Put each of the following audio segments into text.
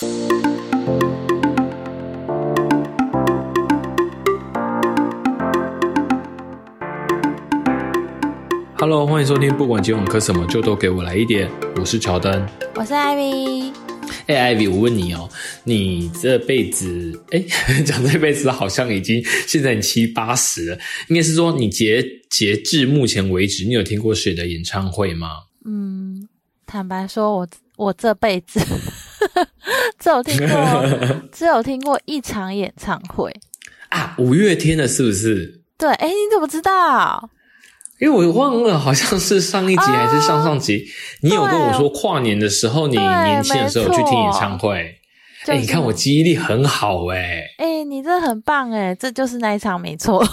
Hello，欢迎收听，不管今晚磕什么，就都给我来一点。我是乔丹，我是艾薇。哎，Ivy，我问你哦，你这辈子，哎，讲这辈子好像已经现在你七八十了，应该是说你截截至目前为止，你有听过谁的演唱会吗？嗯，坦白说，我我这辈子只有听过，只有听过一场演唱会啊，五月天的，是不是？对，哎，你怎么知道？因为我忘了，好像是上一集还是上上集，你有跟我说跨年的时候，你年轻的时候去听演唱会。哎，你看我记忆力很好哎。哎，你这很棒哎，这就是那一场没错。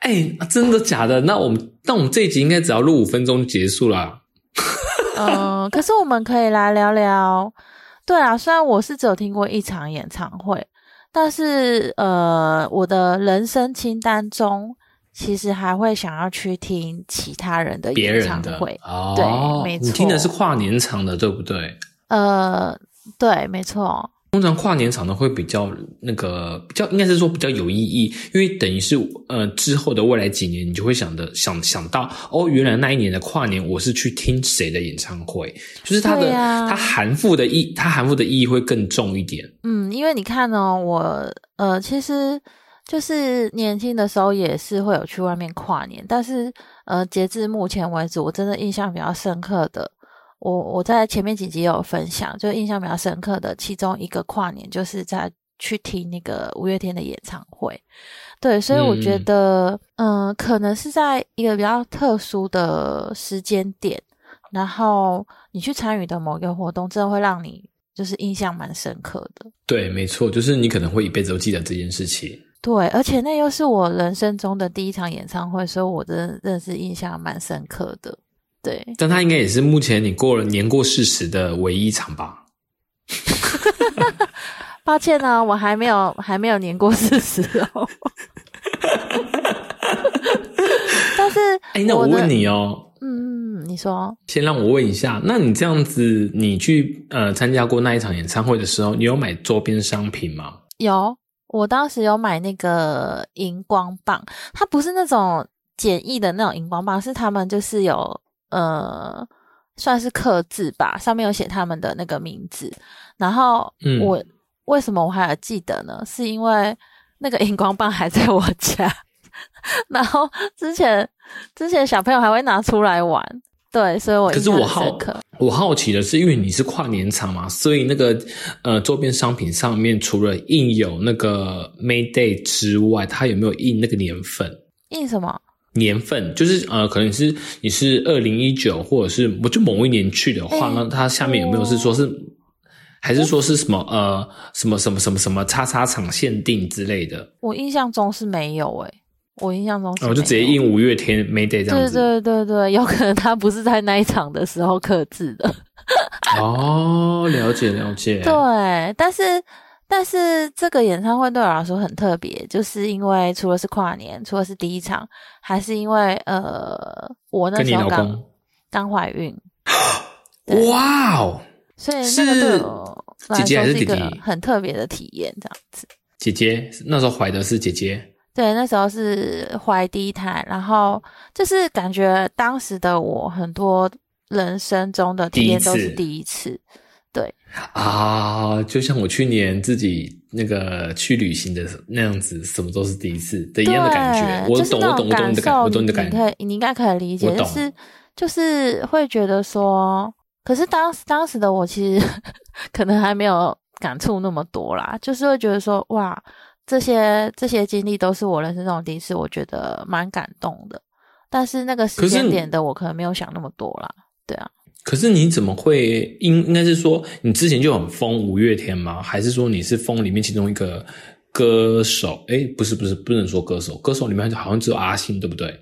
哎，真的假的？那我们那我们这一集应该只要录五分钟就结束了。嗯，可是我们可以来聊聊。对啊，虽然我是只有听过一场演唱会。但是，呃，我的人生清单中，其实还会想要去听其他人的演唱会。哦，对，没错，你听的是跨年场的，对不对？呃，对，没错。通常跨年场呢会比较那个，比较应该是说比较有意义，因为等于是呃之后的未来几年，你就会想的想想到哦，原来那一年的跨年我是去听谁的演唱会，就是它的它含附的意，它含附的意义会更重一点。嗯，因为你看哦，我呃其实就是年轻的时候也是会有去外面跨年，但是呃截至目前为止，我真的印象比较深刻的。我我在前面几集有分享，就印象比较深刻的其中一个跨年，就是在去听那个五月天的演唱会。对，所以我觉得，嗯，可能是在一个比较特殊的时间点，然后你去参与的某一个活动，真的会让你就是印象蛮深刻的。对，没错，就是你可能会一辈子都记得这件事情。对，而且那又是我人生中的第一场演唱会，所以我真的真的是印象蛮深刻的。对，但他应该也是目前你过了年过四十的唯一一场吧？抱歉呢，我还没有还没有年过四十哦。但是，哎，那我问你哦，嗯，你说，先让我问一下，那你这样子，你去呃参加过那一场演唱会的时候，你有买周边商品吗？有，我当时有买那个荧光棒，它不是那种简易的那种荧光棒，是他们就是有。呃，算是刻字吧，上面有写他们的那个名字。然后我为什么我还记得呢？是因为那个荧光棒还在我家。然后之前之前小朋友还会拿出来玩，对，所以我可是我好我好奇的是，因为你是跨年场嘛，所以那个呃周边商品上面除了印有那个 May Day 之外，它有没有印那个年份？印什么？年份就是呃，可能是你是二零一九，或者是我就某一年去的话，那它下面有没有是说是，还是说是什么呃什么什么什么什么叉叉场限定之类的？我印象中是没有诶，我印象中我就直接印五月天 May Day 这样子。对对对对，有可能他不是在那一场的时候刻字的。哦，了解了解。对，但是。但是这个演唱会对我来说很特别，就是因为除了是跨年，除了是第一场，还是因为呃，我那时候刚刚怀孕。哇哦！所以那个对我姐姐还是一个很特别的体验，这样子。姐姐那时候怀的是姐姐，对，那时候是怀第一胎，然后就是感觉当时的我很多人生中的体验都是第一次。对啊，就像我去年自己那个去旅行的那样子，什么都是第一次的一样的感觉。我懂，我懂，我懂你的感，我懂你的感觉。你可以，你应该可以理解，就是就是会觉得说，可是当时当时的我其实 可能还没有感触那么多啦，就是会觉得说，哇，这些这些经历都是我人生中第一次，我觉得蛮感动的。但是那个时间点的我可能没有想那么多啦，对啊。可是你怎么会应应该是说你之前就很疯五月天吗？还是说你是疯里面其中一个歌手？哎，不是不是不能说歌手，歌手里面好像只有阿信，对不对？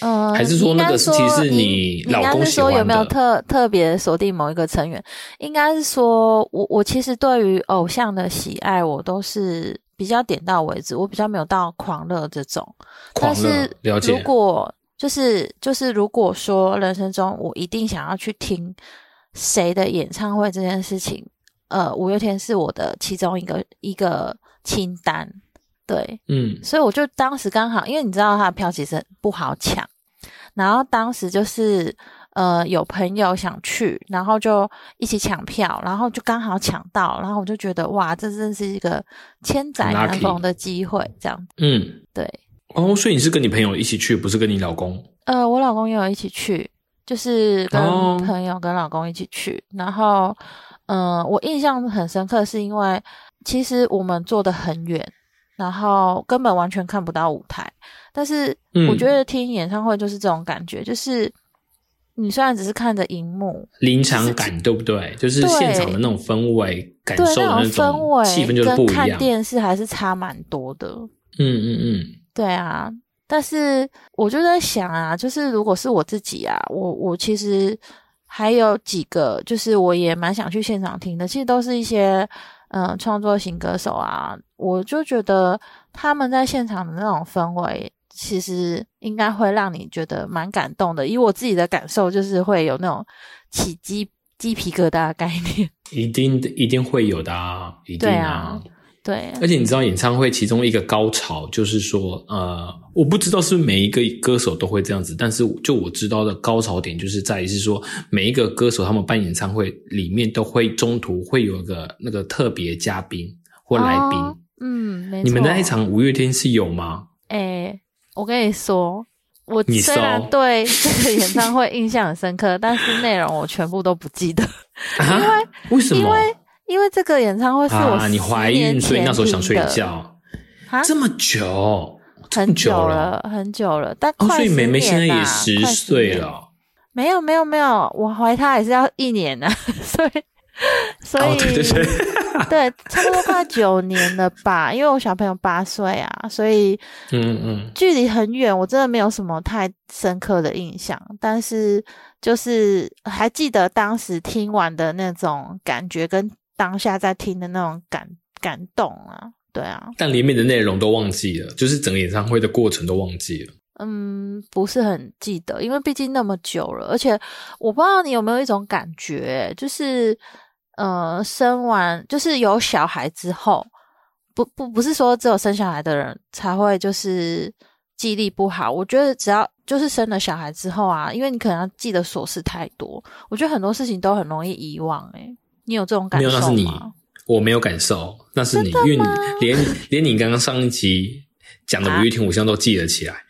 嗯，还是说那个其实是你老公喜欢的？有没有特特别锁定某一个成员？应该是说我我其实对于偶像的喜爱，我都是比较点到为止，我比较没有到狂热这种。但是了解如果。就是就是，如果说人生中我一定想要去听谁的演唱会这件事情，呃，五月天是我的其中一个一个清单，对，嗯。所以我就当时刚好，因为你知道他的票其实不好抢，然后当时就是呃有朋友想去，然后就一起抢票，然后就刚好抢到，然后我就觉得哇，这真是一个千载难逢的机会，这样嗯，对。哦，所以你是跟你朋友一起去，不是跟你老公？呃，我老公也有一起去，就是跟哦朋友跟老公一起去。然后，嗯、我印象很深刻，是因为其实我们坐的很远，然后根本完全看不到舞台。但是嗯我觉得听演唱会就是这种感觉，就是你虽然只是看着荧幕，临场感对不对？就是现场的那种氛围，感对受的那种氛围气氛就是不跟看一样。电视还是差蛮多的。嗯嗯嗯，对啊，但是我就在想啊，就是如果是我自己啊，我我其实还有几个，就是我也蛮想去现场听的，其实都是一些嗯、呃创作型歌手啊，我就觉得他们在现场的那种氛围。其实应该会让你觉得蛮感动的，以我自己的感受，就是会有那种起鸡鸡皮疙瘩的概念。一定一定会有的啊，一定对啊对，而且你知道，演唱会其中一个高潮就是说，呃，我不知道是每一个歌手都会这样子，但是就我知道的高潮点就是在于是说，每一个歌手他们办演唱会里面都会中途会有一个那个特别嘉宾或来宾。哦嗯，没错。你们那一场五月天是有吗？哎、我跟你说，我你虽然对这个演唱会印象很深刻，但是内容我全部都不记得，啊？为什么？因为因为这个演唱会是我啊，你怀孕，所以那时候想睡觉，啊，这么久，很久久了，很久了，但哦，快十所以妹妹现在也十岁了。没有没有没有，我怀她也是要一年呢、所 以所以、哦，对对对，对差不多快九年了吧，因为我小朋友八岁啊，所以 嗯嗯，距离很远，我真的没有什么太深刻的印象，但是就是还记得当时听完的那种感觉，跟当下在听的那种感感动啊，对啊，但里面的内容都忘记了，就是整个演唱会的过程都忘记了。嗯，不是很记得，因为毕竟那么久了，而且我不知道你有没有一种感觉，就是呃，生完就是有小孩之后，不不不是说只有生小孩的人才会就是记忆力不好，我觉得只要就是生了小孩之后啊，因为你可能要记得琐事太多，我觉得很多事情都很容易遗忘、欸。你有这种感受没有？那是你，我没有感受，那是你，因为你连连你刚刚上一集讲的五月天，我现在都记得起来。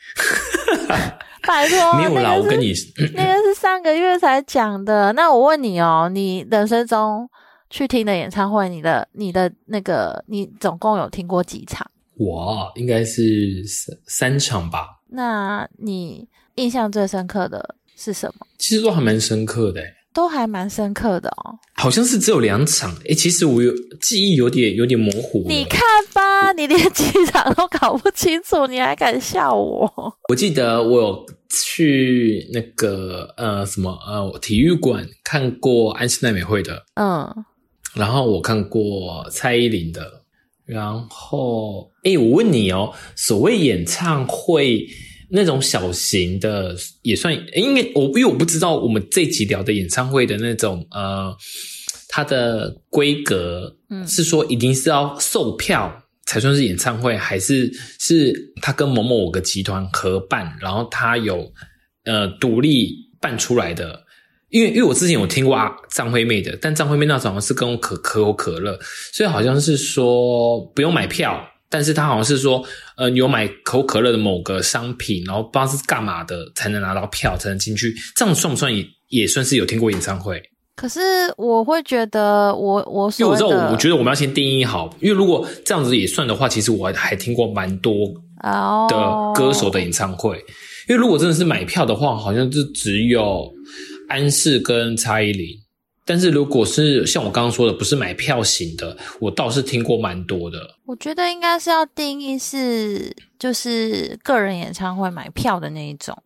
拜托，没有啦，我跟你，那个是上个月才讲的。那我问你哦，你人生中去听的演唱会，你的你的那个，你总共有听过几场？我应该是三三场吧，那你印象最深刻的是什么？其实都还蛮深刻的欸，都还蛮深刻的哦。好像是只有两场。诶，其实我有记忆有点有点模糊。你看吧，你连几场都搞不清楚，你还敢笑我？我记得我有去那个呃什么呃体育馆看过安室奈美惠的，嗯，然后我看过蔡依林的，然后诶，我问你哦，所谓演唱会那种小型的也算，因为我因为我不知道我们这集聊的演唱会的那种呃它的规格，嗯是说一定是要售票。才算是演唱会，还是是他跟某某某个集团合办，然后他有呃独立办出来的。因为因为我之前有听过啊张惠妹的，但张惠妹那时候好像是跟可可口可乐，所以好像是说不用买票，但是他好像是说，呃，有买可口可乐的某个商品，然后不知道是干嘛的，才能拿到票，才能进去。这样算不算也也算是有听过演唱会？可是我会觉得我我因为我知道，我我觉得我们要先定义好，因为如果这样子也算的话，其实我还听过蛮多哦的歌手的演唱会。因为如果真的是买票的话，好像就只有安室跟蔡依林。但是如果是像我刚刚说的，不是买票型的，我倒是听过蛮多的。我觉得应该是要定义是就是个人演唱会买票的那一种，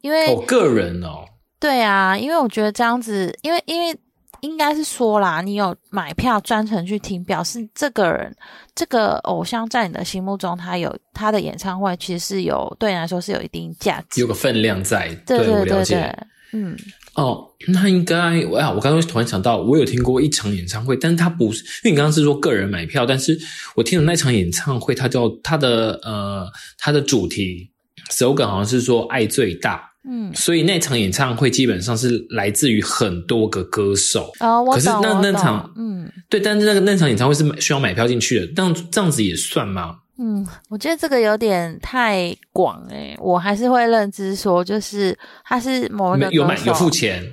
因为、哦，个人哦，对啊，因为我觉得这样子，因为因为应该是说啦，你有买票专程去听，表示这个人这个偶像在你的心目中，他有他的演唱会其实是有对你来说是有一定价值有，个分量在。对对对，嗯，哦，那应该哇！我刚刚突然想到，我有听过一场演唱会，但是他不是，因为你刚刚是说个人买票，但是我听的那场演唱会，它叫它的呃，它的主题 slogan 好像是说爱最大，嗯，所以那场演唱会基本上是来自于很多个歌手。哦，我可是那那场嗯对，但是那个那场演唱会是需要买票进去的，这样这样子也算吗？嗯，我觉得这个有点太广诶、我还是会认知说，就是他是某一个有买有付钱。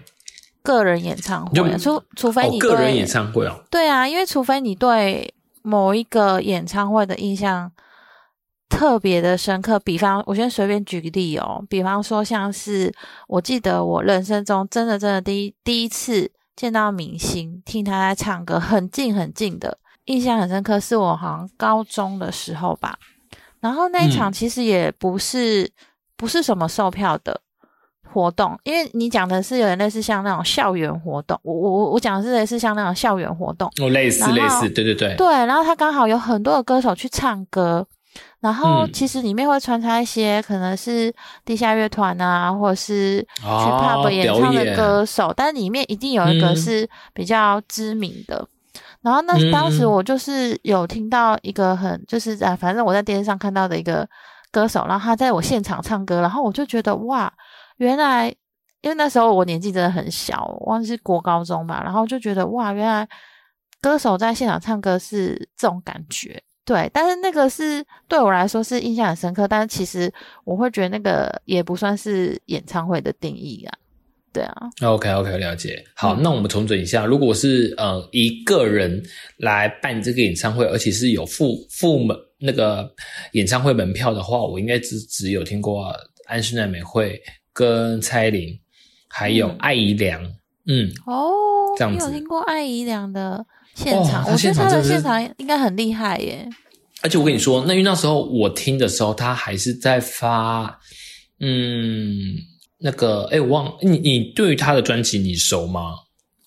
个人演唱会，除除非哦，你对个人演唱会哦，对啊，因为除非你对某一个演唱会的印象特别的深刻，比方我先随便举个例哦，比方说像是我记得我人生中真的真的第一第一次见到明星，听他在唱歌，很近很近的，印象很深刻，是我好像高中的时候吧。然后那一场嗯其实也不是、不是什么售票的活动，因为你讲的是有点类似像那种校园活动，我我我我讲的是类似像那种校园活动。哦，类似类似，对对对，对，然后他刚好有很多的歌手去唱歌，然后嗯其实里面会穿插一些可能是地下乐团啊，或者是去哦 pub 演唱的歌手，但里面一定有一个嗯是比较知名的。然后那嗯当时嗯我就是有听到一个很就是啊，反正我在电视上看到的一个歌手，然后他在我现场唱歌，然后我就觉得哇，原来因为那时候我年纪真的很小，我忘记是国高中吧，然后就觉得哇，原来歌手在现场唱歌是这种感觉。对，但是那个是对我来说是印象很深刻，但是其实我会觉得那个也不算是演唱会的定义啊。对啊，OK OK，了解。好，嗯那我们重整一下，如果是呃一个人来办这个演唱会，而且是有付付门那个演唱会门票的话，我应该只只有听过安室奈美惠跟蔡依林，还有嗯艾怡良。嗯，哦，这样子你有听过艾怡良的现哦场？他我觉得他的现场应该很厉害耶。而且我跟你说，那因为那时候我听的时候，他还是在发，嗯，那个，哎，我忘你你对于他的专辑你熟吗？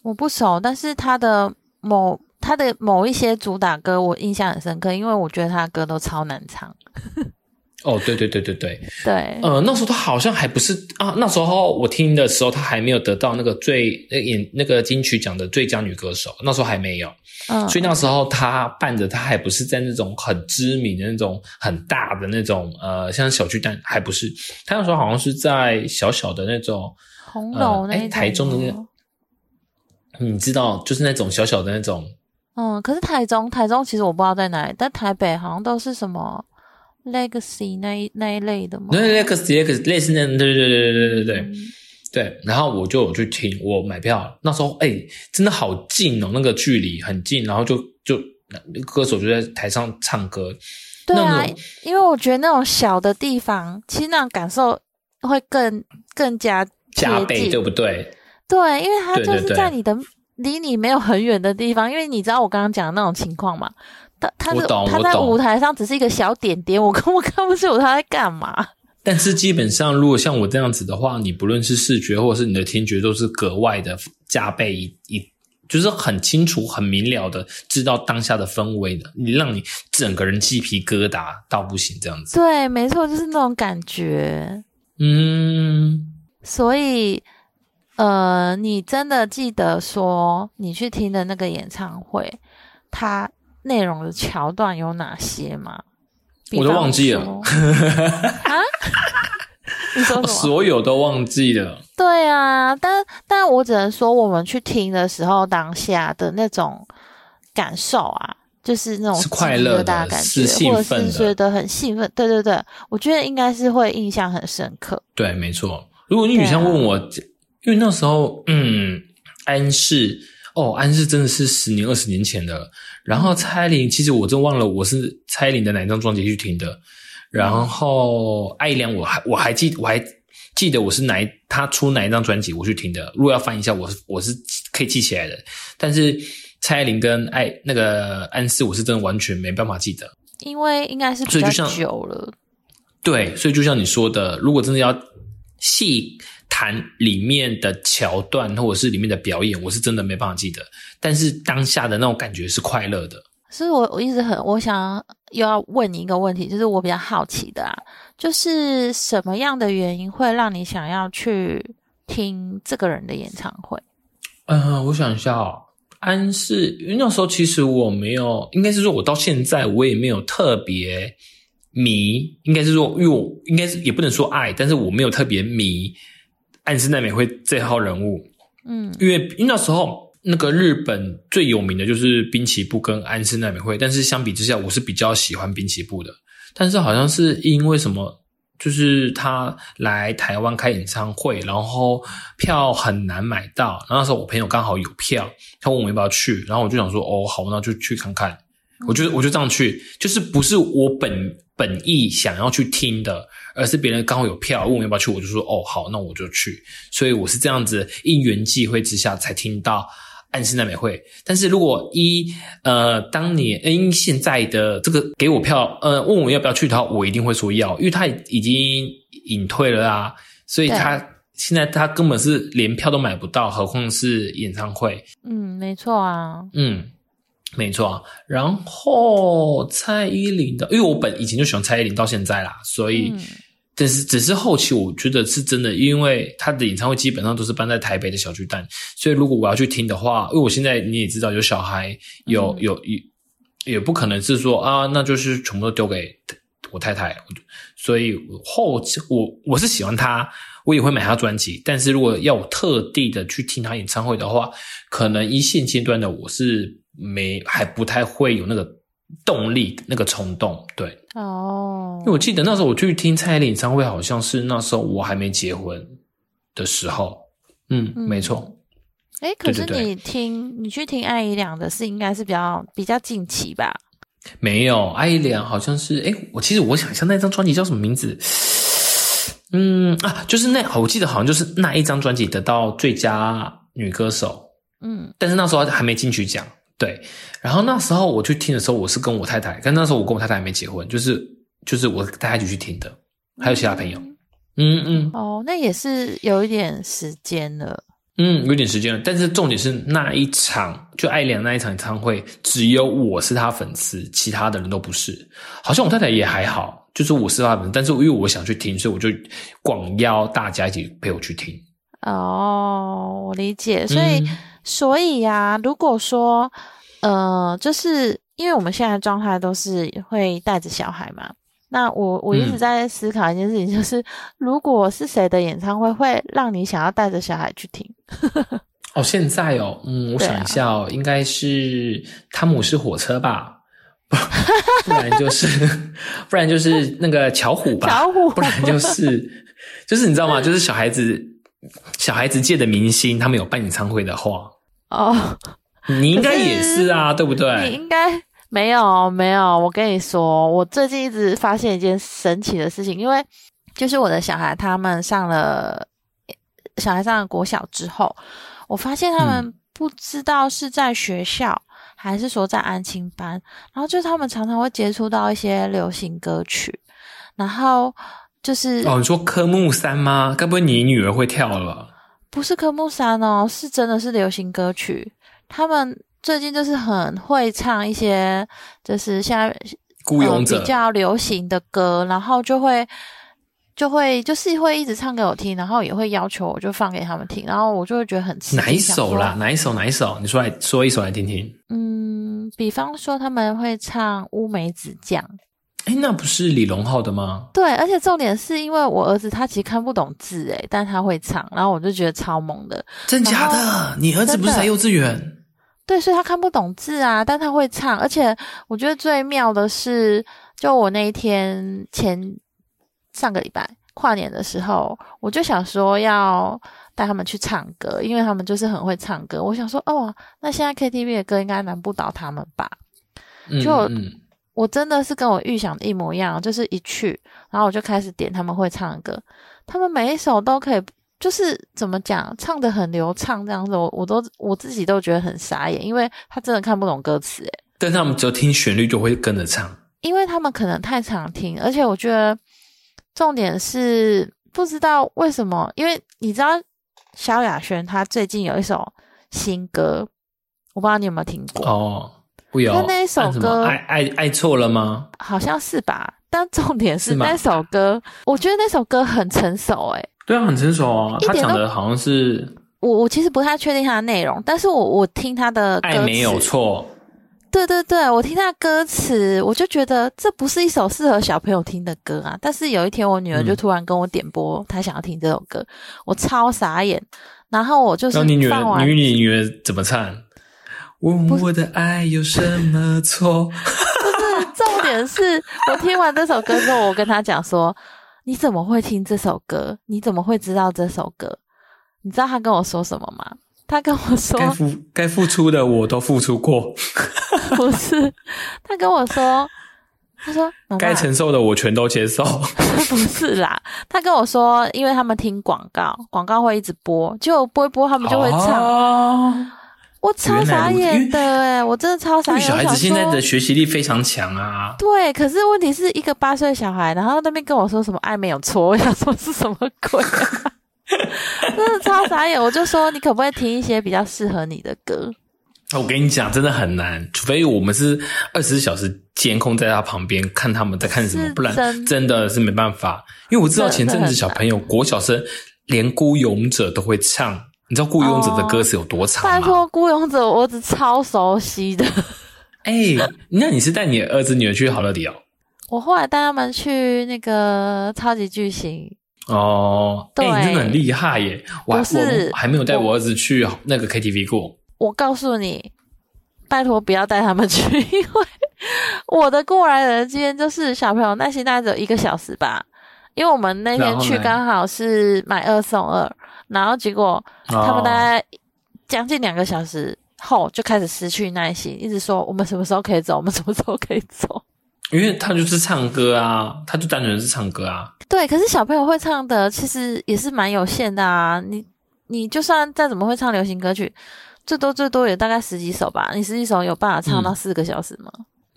我不熟，但是他的某他的某一些主打歌我印象很深刻，因为我觉得他的歌都超难唱。哦，对对对对对，对，呃，那时候他好像还不是啊，那时候我听的时候，他还没有得到那个最那演那个金曲奖的最佳女歌手，那时候还没有，嗯，所以那时候他办的他还不是在那种很知名的那种很大的那种呃，像小巨蛋还不是，他那时候好像是在小小的那种红楼那台中的那吗？你知道，就是那种小小的那种，嗯，可是台中台中其实我不知道在哪里，但台北好像都是什么 Legacy 那一那一类的嘛。那那个那个类似那对对对对对对对。嗯。对，然后我就有去听，我买票那时候哎，真的好近哦，那个距离很近，然后就就歌手就在台上唱歌，对啊，因为我觉得那种小的地方，其实那种感受会更更加加倍，对不对？对，因为它就对对对是在你的离你没有很远的地方，因为你知道我刚刚讲的那种情况嘛，他他是他在舞台上只是一个小点点，我根本看不清楚他在干嘛。但是基本上，如果像我这样子的话，你不论是视觉或者是你的听觉，都是格外的加倍一一，就是很清楚、很明了的知道当下的氛围的，你让你整个人鸡皮疙瘩到不行这样子。对，没错，就是那种感觉。嗯，所以，呃，你真的记得说你去听的那个演唱会，它内容的桥段有哪些吗？我都忘记了说啊？你说什么？所有都忘记了。对啊，但但我只能说，我们去听的时候，当下的那种感受啊，就是那种是快乐的感是觉，或者兴奋的是觉得很兴奋。对对对，我觉得应该是会印象很深刻。对，没错。如果你女生问我，因为那时候，嗯，安室，哦，安室真的是十年、二十年前的。然后蔡依林，其实我真忘了我是蔡依林的哪一张专辑去听的。然后艾怡良，我还我还记我还记得我是哪一他出哪一张专辑我去听的。如果要翻一下，我是我是可以记起来的。但是蔡依林跟艾那个安室，我是真的完全没办法记得。因为应该是比较久了，对，所以就像你说的，如果真的要细谈里面的桥段或者是里面的表演，我是真的没办法记得。但是当下的那种感觉是快乐的。所以我我一直很我想又要问你一个问题，就是我比较好奇的啊，就是什么样的原因会让你想要去听这个人的演唱会？嗯，我想一下哦，安室，因为那时候其实我没有，应该是说我到现在我也没有特别迷，应该是说，因为我应该是也不能说爱，但是我没有特别迷安室奈美惠这号人物。嗯因为因为那时候那个日本最有名的就是滨崎步跟安室奈美惠，但是相比之下，我是比较喜欢滨崎步的。但是好像是因为什么，就是他来台湾开演唱会，然后票很难买到，然后那时候我朋友刚好有票，他问我要不要去，然后我就想说，哦，好，那就去看看。我就我就这样去，就是不是我本本意想要去听的，而是别人刚好有票问我要不要去，我就说哦好，那我就去。所以我是这样子因缘际会之下才听到暗室奈美惠。但是如果一呃当年呃因现在的这个给我票呃问我要不要去的话，我一定会说要，因为他已经隐退了啊，所以他现在他根本是连票都买不到，何况是演唱会。嗯，没错啊。嗯，没错。然后蔡依林的，因为我本以前就喜欢蔡依林，到现在啦，所以，嗯但是只是后期我觉得是真的，因为她的演唱会基本上都是办在台北的小巨蛋，所以如果我要去听的话，因为我现在你也知道有小孩，有嗯有有，也不可能是说啊，那就是全部都丢给我太太，所以后期我我是喜欢她，我也会买她专辑，但是如果要我特地的去听她演唱会的话，可能一线阶段的我是没还不太会有那个动力、那个冲动，对。哦因为，我记得那时候我去听蔡依林演唱会，好像是那时候我还没结婚的时候。嗯，嗯没错。哎，可是对对对你听你去听艾怡良的是应该是比较比较近期吧？没有，艾依良好像是，哎，我其实我想一下那张专辑叫什么名字？嗯啊，就是那，我记得好像就是那一张专辑得到最佳女歌手，嗯但是那时候还没金曲奖。对，然后那时候我去听的时候，我是跟我太太，但那时候我跟我太太还没结婚，就是就是我带她一起去听的，还有其他朋友。嗯嗯哦，那也是有一点时间了。嗯，有点时间了，但是重点是那一场就艾莲那一场演唱会，只有我是他粉丝，其他的人都不是。好像我太太也还好，就是我是他粉丝，但是因为我想去听，所以我就广邀大家一起陪我去听。哦，我理解。所以，所以呀、如果说，呃，就是因为我们现在状态都是会带着小孩嘛。那我我一直嗯在思考一件事情，就是、如果是谁的演唱会会让你想要带着小孩去听？哦，现在哦，嗯，我想一下哦，应该是汤姆是火车吧，不 不然就是不然就是那个巧虎吧，巧虎不然就是就是你知道吗？就是小孩子小孩子界的明星，他们有办演唱会的话，哦，你应该也是啊，对不对你？应该没有没有。我跟你说，我最近一直发现一件神奇的事情，因为就是我的小孩他们上了小孩上了国小之后，我发现他们不知道是在学校。还是说在安亲班，然后就是他们常常会接触到一些流行歌曲，然后就是哦，你说科目三吗？该不会你女儿会跳了？不是科目三哦，是真的是流行歌曲。他们最近就是很会唱一些，就是现在雇佣者呃比较流行的歌，然后就会就会就是会一直唱给我听，然后也会要求我就放给他们听，然后我就会觉得很刺激哪一首啦？哪一首？哪一首？你说来说一首来听听。嗯，比方说他们会唱《乌梅子酱》，哎，那不是李荣浩的吗？对，而且重点是因为我儿子他其实看不懂字诶，但他会唱，然后我就觉得超萌的。真假的？你儿子不是才幼稚园？对，所以他看不懂字啊，但他会唱，而且我觉得最妙的是，就我那一天前上个礼拜跨年的时候，我就想说要带他们去唱歌，因为他们就是很会唱歌。我想说，哦，那现在 KTV 的歌应该难不倒他们吧？嗯就嗯，我真的是跟我预想的一模一样，就是一去，然后我就开始点他们会唱的歌，他们每一首都可以，就是怎么讲，唱的很流畅这样子，我我都我自己都觉得很傻眼，因为他真的看不懂歌词，诶，但是他们只要听旋律就会跟着唱。因为他们可能太常听，而且我觉得重点是不知道为什么，因为你知道萧亚轩她最近有一首新歌，我不知道你有没有听过，哦，不有。那那一首歌爱爱爱错了吗？好像是吧？但重点是那首歌，我觉得那首歌很成熟诶、对啊，很成熟啊。他讲的好像是我我其实不太确定他的内容，但是我我听他的歌词，爱没有错，对对对，我听他的歌词，我就觉得这不是一首适合小朋友听的歌啊。但是有一天，我女儿就嗯突然跟我点播，她想要听这首歌，我超傻眼。然后我就是你女儿，你你女儿怎么唱？问我的爱有什么错？不是，重点是我听完这首歌之后，我跟他讲说：“你怎么会听这首歌？你怎么会知道这首歌？”你知道他跟我说什么吗？他跟我说该付 该付出的我都付出过，不是，他跟我说，他说该承受的我全都接受。不是啦，他跟我说，因为他们听广告，广告会一直播，就播一播他们就会唱。哦我超傻眼的哎、我真的超傻眼。小孩子现在的学习力非常强啊。对，可是问题是一个八岁小孩，然后那边跟我说什么爱没有错，我想说是什么鬼、啊？真的超傻眼，我就说你可不可以听一些比较适合你的歌？我跟你讲，真的很难，除非我们是二十四小时监控在他旁边看他们在看什么，不然真真的是没办法。因为我知道前阵子小朋友国小生连《孤勇者》都会唱，你知道《孤勇者》的歌词有多长吗？拜托，孤勇者我只超熟悉的。哎、那你是带你儿子女儿去好乐迪哦？我后来带他们去那个超级巨星，哦，哎、对你真的很厉害耶！我还不是我还没有带我儿子去那个 KTV 过。我告诉你，拜托不要带他们去，因为我的过来人经验就是小朋友耐心大概只有一个小时吧，因为我们那天去刚好是买二送二，然后结果他们大哦概将近两个小时后就开始失去耐心，一直说我们什么时候可以走，我们什么时候可以走。因为他就是唱歌啊，他就单纯是唱歌啊。对，可是小朋友会唱的其实也是蛮有限的啊。你你就算再怎么会唱流行歌曲，最多最多也大概十几首吧。你十几首有办法唱到嗯四个小时吗？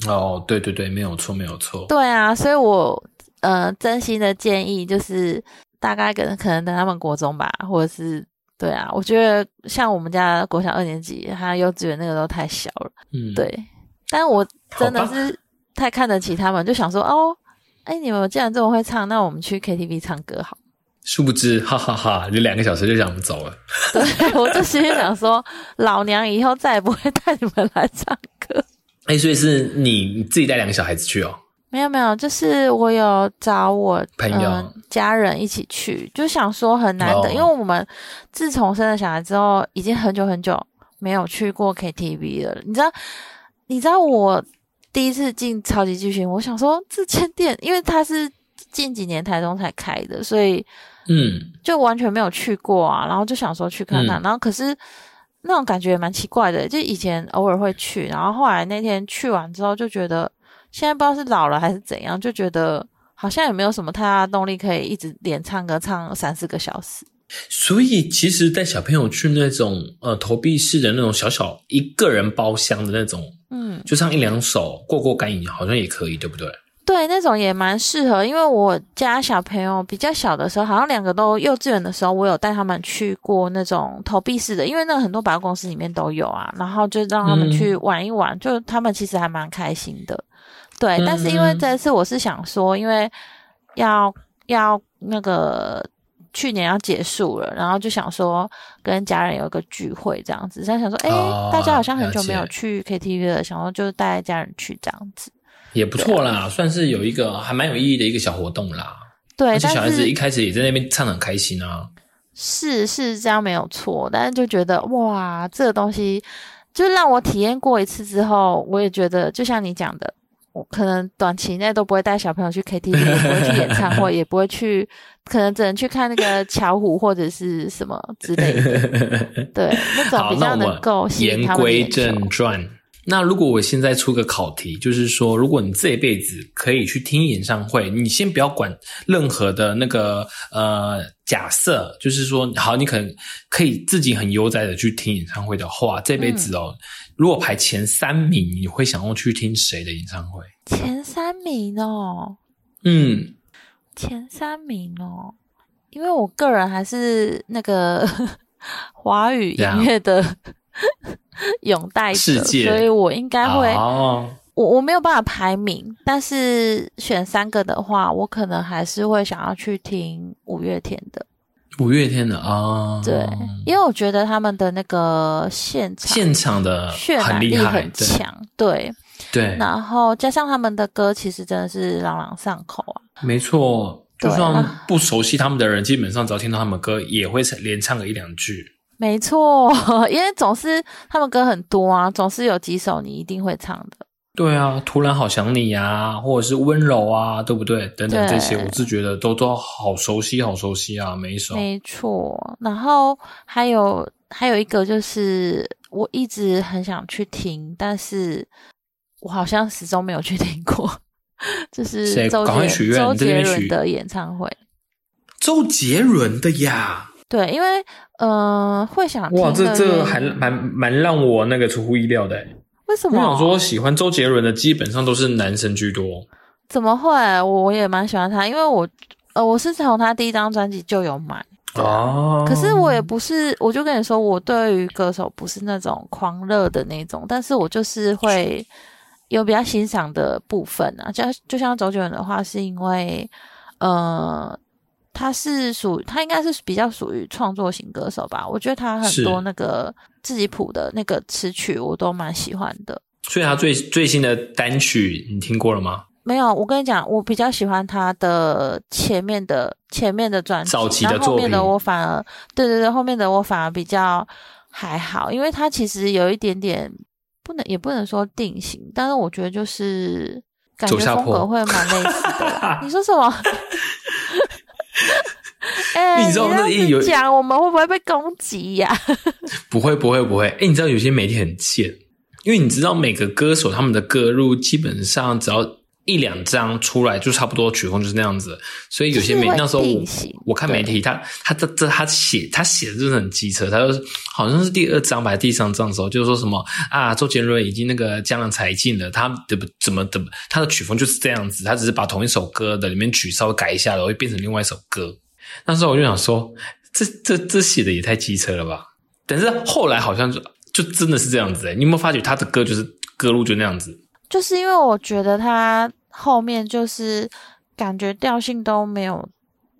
哦，对对对，没有错，没有错。对啊，所以我呃真心的建议就是，大概可能可能等他们国中吧，或者是对啊，我觉得像我们家国小二年级，还有幼稚园那个都太小了。嗯，，对，但我真的是太看得起他们，就想说哦，哎，你们既然这么会唱，那我们去 KTV 唱歌好。殊不知，哈哈哈就两个小时就让我们走了。对，我就心里想说，老娘以后再也不会带你们来唱歌。哎，所以是你你自己带两个小孩子去哦？没有没有，就是我有找我朋友呃家人一起去，就想说很难得，哦因为我们自从生了小孩之后，已经很久很久没有去过 KTV 了。你知道，你知道我第一次进超级巨星，我想说这间店，因为它是近几年台中才开的，所以嗯，就完全没有去过啊，然后就想说去看看，嗯然后可是那种感觉也蛮奇怪的，就以前偶尔会去，然后后来那天去完之后就觉得，现在不知道是老了还是怎样，就觉得好像也没有什么太大的动力可以一直连唱歌唱三四个小时。所以其实带小朋友去那种呃投币式的那种小小一个人包厢的那种，嗯，就唱一两首过过干瘾，好像也可以，对不对？对，那种也蛮适合，因为我家小朋友比较小的时候，好像两个都幼稚园的时候，我有带他们去过那种投币式的，因为那个很多百货公司里面都有啊，然后就让他们嗯去玩一玩，就他们其实还蛮开心的。对，但是因为嗯这次我是想说，因为要要那个去年要结束了，然后就想说跟家人有一个聚会这样子，所以想说，哎、哦大家好像很久没有去 KTV 了，想说就带家人去这样子。也不错啦，算是有一个还蛮有意义的一个小活动啦。对，而且小孩子一开始也在那边唱的很开心啊。是是这样没有错，但是就觉得哇，这个东西就让我体验过一次之后，我也觉得就像你讲的，我可能短期内都不会带小朋友去 KTV，也不会去演唱会，也不会去，可能只能去看那个巧虎或者是什么之类的，对，那种，比较能够吸引言他们眼球正传。那如果我现在出个考题，就是说，如果你这一辈子可以去听演唱会，你先不要管任何的那个呃假设，就是说，好，你可能可以自己很悠哉的去听演唱会的话，这辈子哦，如果排前三名，你会想要去听谁的演唱会？前三名哦，嗯，前三名哦，因为我个人还是那个 华语音乐的 拥戴者，世界所以我应该会，哦，我我没有办法排名，但是选三个的话，我可能还是会想要去听五月天的。五月天的啊，对，因为我觉得他们的那个现场现场的渲染力很厉害，很对强，对，对，然后加上他们的歌，其实真的是朗朗上口啊。没错。就算不熟悉他们的人，基本上只要听到他们歌，也会连唱个一两句。没错，因为总是他们歌很多啊，总是有几首你一定会唱的。对啊，突然好想你呀、或者是温柔啊，对不对？等等对这些，我是觉得都都好熟悉，好熟悉啊，每一首。没错，然后还有还有一个就是我一直很想去听，但是我好像始终没有去听过，就是谁周杰周杰伦的演唱会。周杰伦的呀，对，因为呃会想听哇，这这还蛮蛮让我那个出乎意料的欸。为什么？我想说，喜欢周杰伦的基本上都是男生居多。怎么会？我我也蛮喜欢他，因为我呃我是从他第一张专辑就有买。哦，可是我也不是，我就跟你说，我对于歌手不是那种狂热的那种，但是我就是会有比较欣赏的部分啊。就就像周杰伦的话，是因为呃，他是属他应该是比较属于创作型歌手吧。我觉得他很多那个自己谱的那个词曲，我都蛮喜欢的。所以他最最新的单曲你听过了吗？没有，我跟你讲，我比较喜欢他的前面的前面的专辑，早期的然后后面的我反而，对对对，后面的我反而比较还好，因为他其实有一点点不能也不能说定型，但是我觉得就是感觉风格会蛮类似的。你说什么？哎、你知道那有讲，我们会不会被攻击呀、不会，不会，不会。哎，你知道有些媒体很贱，因为你知道每个歌手他们的歌路基本上只要一两张出来，就差不多曲风就是那样子。所以有些媒那时候我我看媒体，他他这这他写他写的真的很机车，他就是好像是第二章吧，还是第三章的时候，就是说什么啊，周杰伦已经那个江郎才尽了，他的怎么怎么他的曲风就是这样子，他只是把同一首歌的里面曲稍微改一下，然后会变成另外一首歌。那时候我就想说，这这这写的也太机车了吧？但是后来好像就就真的是这样子哎、你有没有发觉他的歌就是歌路就那样子？就是因为我觉得他后面就是感觉调性都没有，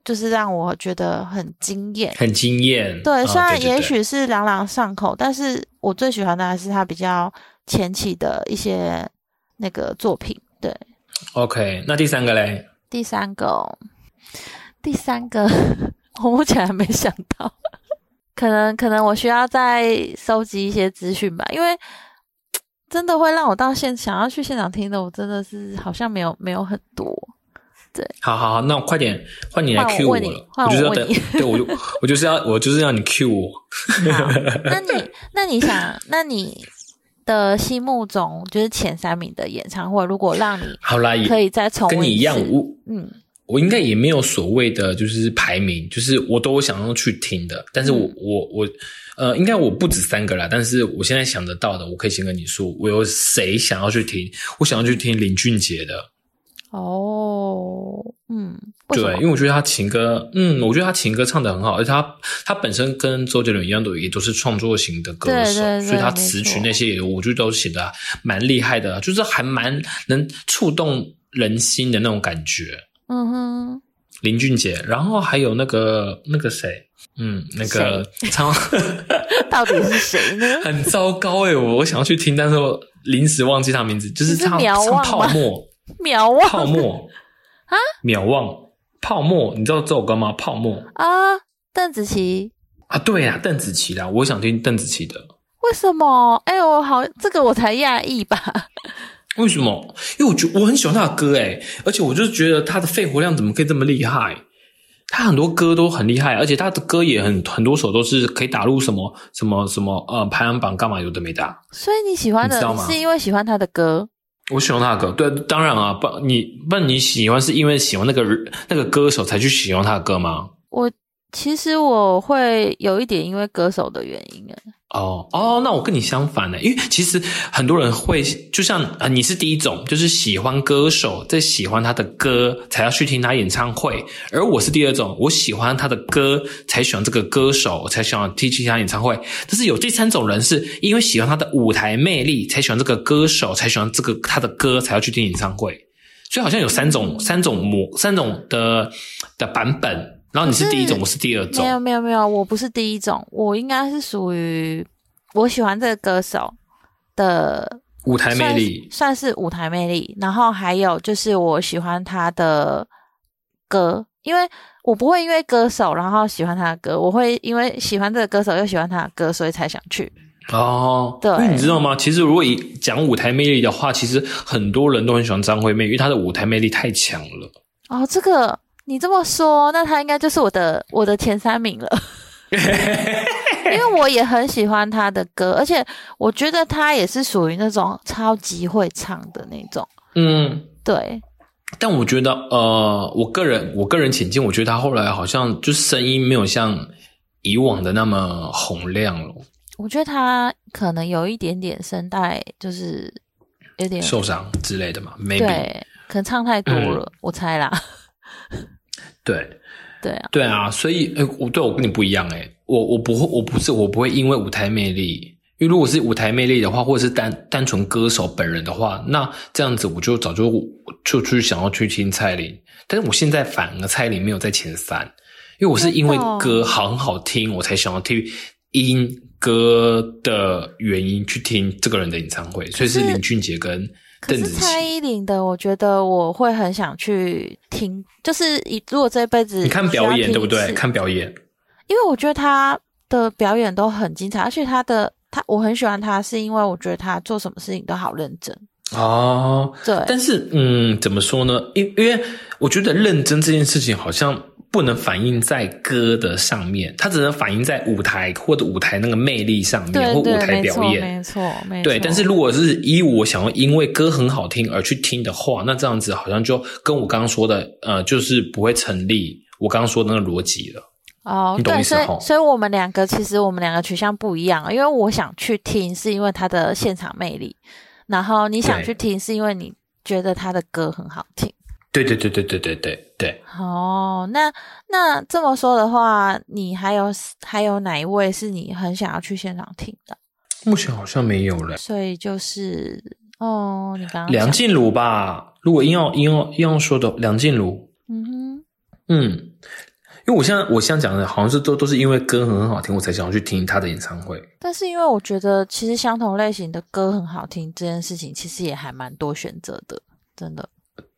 就是让我觉得很惊艳。很惊艳。对，啊虽然也许是朗朗上口，但是我最喜欢的还是他比较前期的一些那个作品。对，OK，那第三个嘞？第三个哦，第三个 我目前还没想到，可能可能我需要再收集一些资讯吧，因为 真的会让我到现想要去现场听的，我真的是好像没有没有很多。对。好好好，那我快点换你来 Q 我问你了，换我就是要对我就我就是要我就是要你 Q 我。那你那你想，那你的心目中就是前三名的演唱会，如果让你好啦，也可以再重温跟你一样，我嗯，我应该也没有所谓的就是排名，就是我都想要去听的，但是我、嗯。我我呃，应该我不止三个啦，但是我现在想得到的，我可以先跟你说，我有谁想要去听，我想要去听林俊杰的，哦，嗯，对，因为我觉得他情歌，嗯，我觉得他情歌唱的很好，而且他他本身跟周杰伦一样，都也都是创作型的歌手，对对对所以他没词曲那些也我觉得都写的蛮厉害的，就是还蛮能触动人心的那种感觉。嗯哼，林俊杰，然后还有那个那个谁，嗯，那个唱 到底是谁呢？很糟糕哎、我我想要去听，但是我临时忘记他名字，就是唱泡沫，秒忘泡沫 啊，秒忘泡沫，你知道这首歌吗？泡沫啊，邓紫棋。啊，对呀、邓紫棋啦，我想听邓紫棋的。为什么？哎、我好，这个我才讶异吧。为什么？因为我觉我很喜欢他的歌诶，而且我就觉得他的肺活量怎么可以这么厉害？他很多歌都很厉害，而且他的歌也很很多首都是可以打入什么什么什么呃排行榜干嘛有的没的啊。所以你喜欢的是因为喜欢他的歌我喜欢他的歌，对，当然啊，不，你不你喜欢是因为喜欢那个人那个歌手才去喜欢他的歌吗？我其实我会有一点因为歌手的原因哎。哦哦，那我跟你相反呢，因为其实很多人会，就像啊、你是第一种，就是喜欢歌手，在喜欢他的歌才要去听他演唱会，而我是第二种，我喜欢他的歌才喜欢这个歌手，才喜欢听其他演唱会。但是有第三种人是因为喜欢他的舞台魅力才喜欢这个歌手，才喜欢这个他的歌才要去听演唱会。所以好像有三种三种模三种的的版本，然后你是第一种，我是第二种没。有没有没有，我不是第一种，我应该是属于我喜欢这个歌手的舞台魅力，算是舞台魅力。然后还有就是我喜欢他的歌，因为我不会因为歌手然后喜欢他的歌，我会因为喜欢这个歌手又喜欢他的歌，所以才想去。哦，对因为你知道吗？其实如果以讲舞台魅力的话，其实很多人都很喜欢张惠妹，因为她的舞台魅力太强了。哦，这个你这么说，那他应该就是我的我的前三名了。因为我也很喜欢他的歌，而且我觉得他也是属于那种超级会唱的那种。嗯，对，但我觉得，呃，我个人我个人浅见，我觉得他后来好像就是声音没有像以往的那么洪亮了，我觉得他可能有一点点声带，就是有点受伤之类的嘛，maybe 对，可能唱太多了，我猜啦。对。对啊，对啊，所以，呃，我对我跟你不一样，诶，我我不会，我不是，我不会因为舞台魅力，因为如果是舞台魅力的话，或者是单单纯歌手本人的话，那这样子我就早就就去想要去听蔡琳，但是我现在反而蔡琳没有在前三，因为我是因为歌好很好听，我才想要听音歌的原因去听这个人的演唱会，所以是林俊杰跟可是蔡。依林的，我觉得我会很想去听，就是以如果这一辈子你看表演对不对？看表演，因为我觉得他的表演都很精彩，而且他的他我很喜欢他，是因为我觉得他做什么事情都好认真。哦，对，但是，嗯，怎么说呢？因因为我觉得认真这件事情好像不能反映在歌的上面，它只能反映在舞台或者舞台那个魅力上面，对对，或舞台，表演。没错，没错。对，但是如果是以我想要因为歌很好听而去听的话，那这样子好像就跟我刚刚说的，呃，就是不会成立我刚刚说的那个逻辑了。哦，对，所以所以我们两个其实我们两个取向不一样，因为我想去听是因为他的现场魅力，然后你想去听是因为你觉得他的歌很好听。对对对对对对对对。哦，那那这么说的话，你还有还有哪一位是你很想要去现场听的？目前好像没有了。所以就是哦，你刚刚讲梁静茹吧，如果硬要硬要硬要说的，梁静茹，嗯哼，嗯，因为我现在我现在讲的好像是都都是因为歌很好听，我才想要去听他的演唱会。但是因为我觉得其实相同类型的歌很好听这件事情，其实也还蛮多选择的，真的。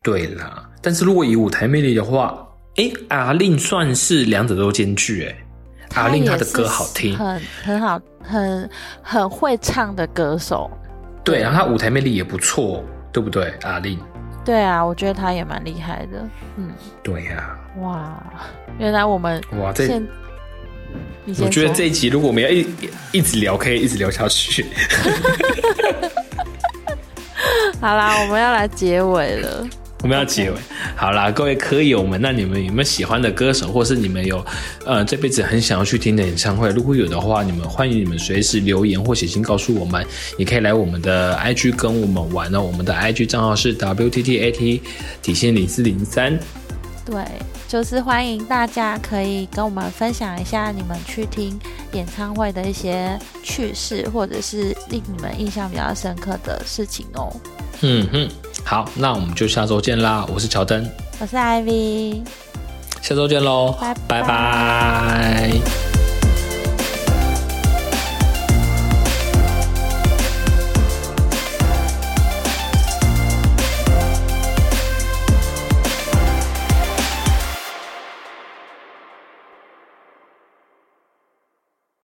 对啦，但是如果以舞台魅力的话，哎，阿令算是两者都兼具哎。阿令他的歌好听，很很好，很很会唱的歌手。对，然后他舞台魅力也不错，对不对？阿令，对啊，我觉得他也蛮厉害的。嗯，对呀、哇，原来我们哇，这我觉得说这一集如果我们要一一直聊，可以一直聊下去。好啦，我们要来结尾了。我们要结尾好啦，各位科友们，那你们有没有喜欢的歌手，或是你们有呃这辈子很想要去听的演唱会？如果有的话，你们欢迎你们随时留言或写信告诉我们，也可以来我们的 IG 跟我们玩哦。我们的 IG 账号是 WTTAT 底线零四零三。对，就是欢迎大家可以跟我们分享一下你们去听演唱会的一些趣事，或者是令你们印象比较深刻的事情哦。嗯哼，好，那我们就下周见啦！我是乔登，我是 Ivy。下周见喽，拜拜拜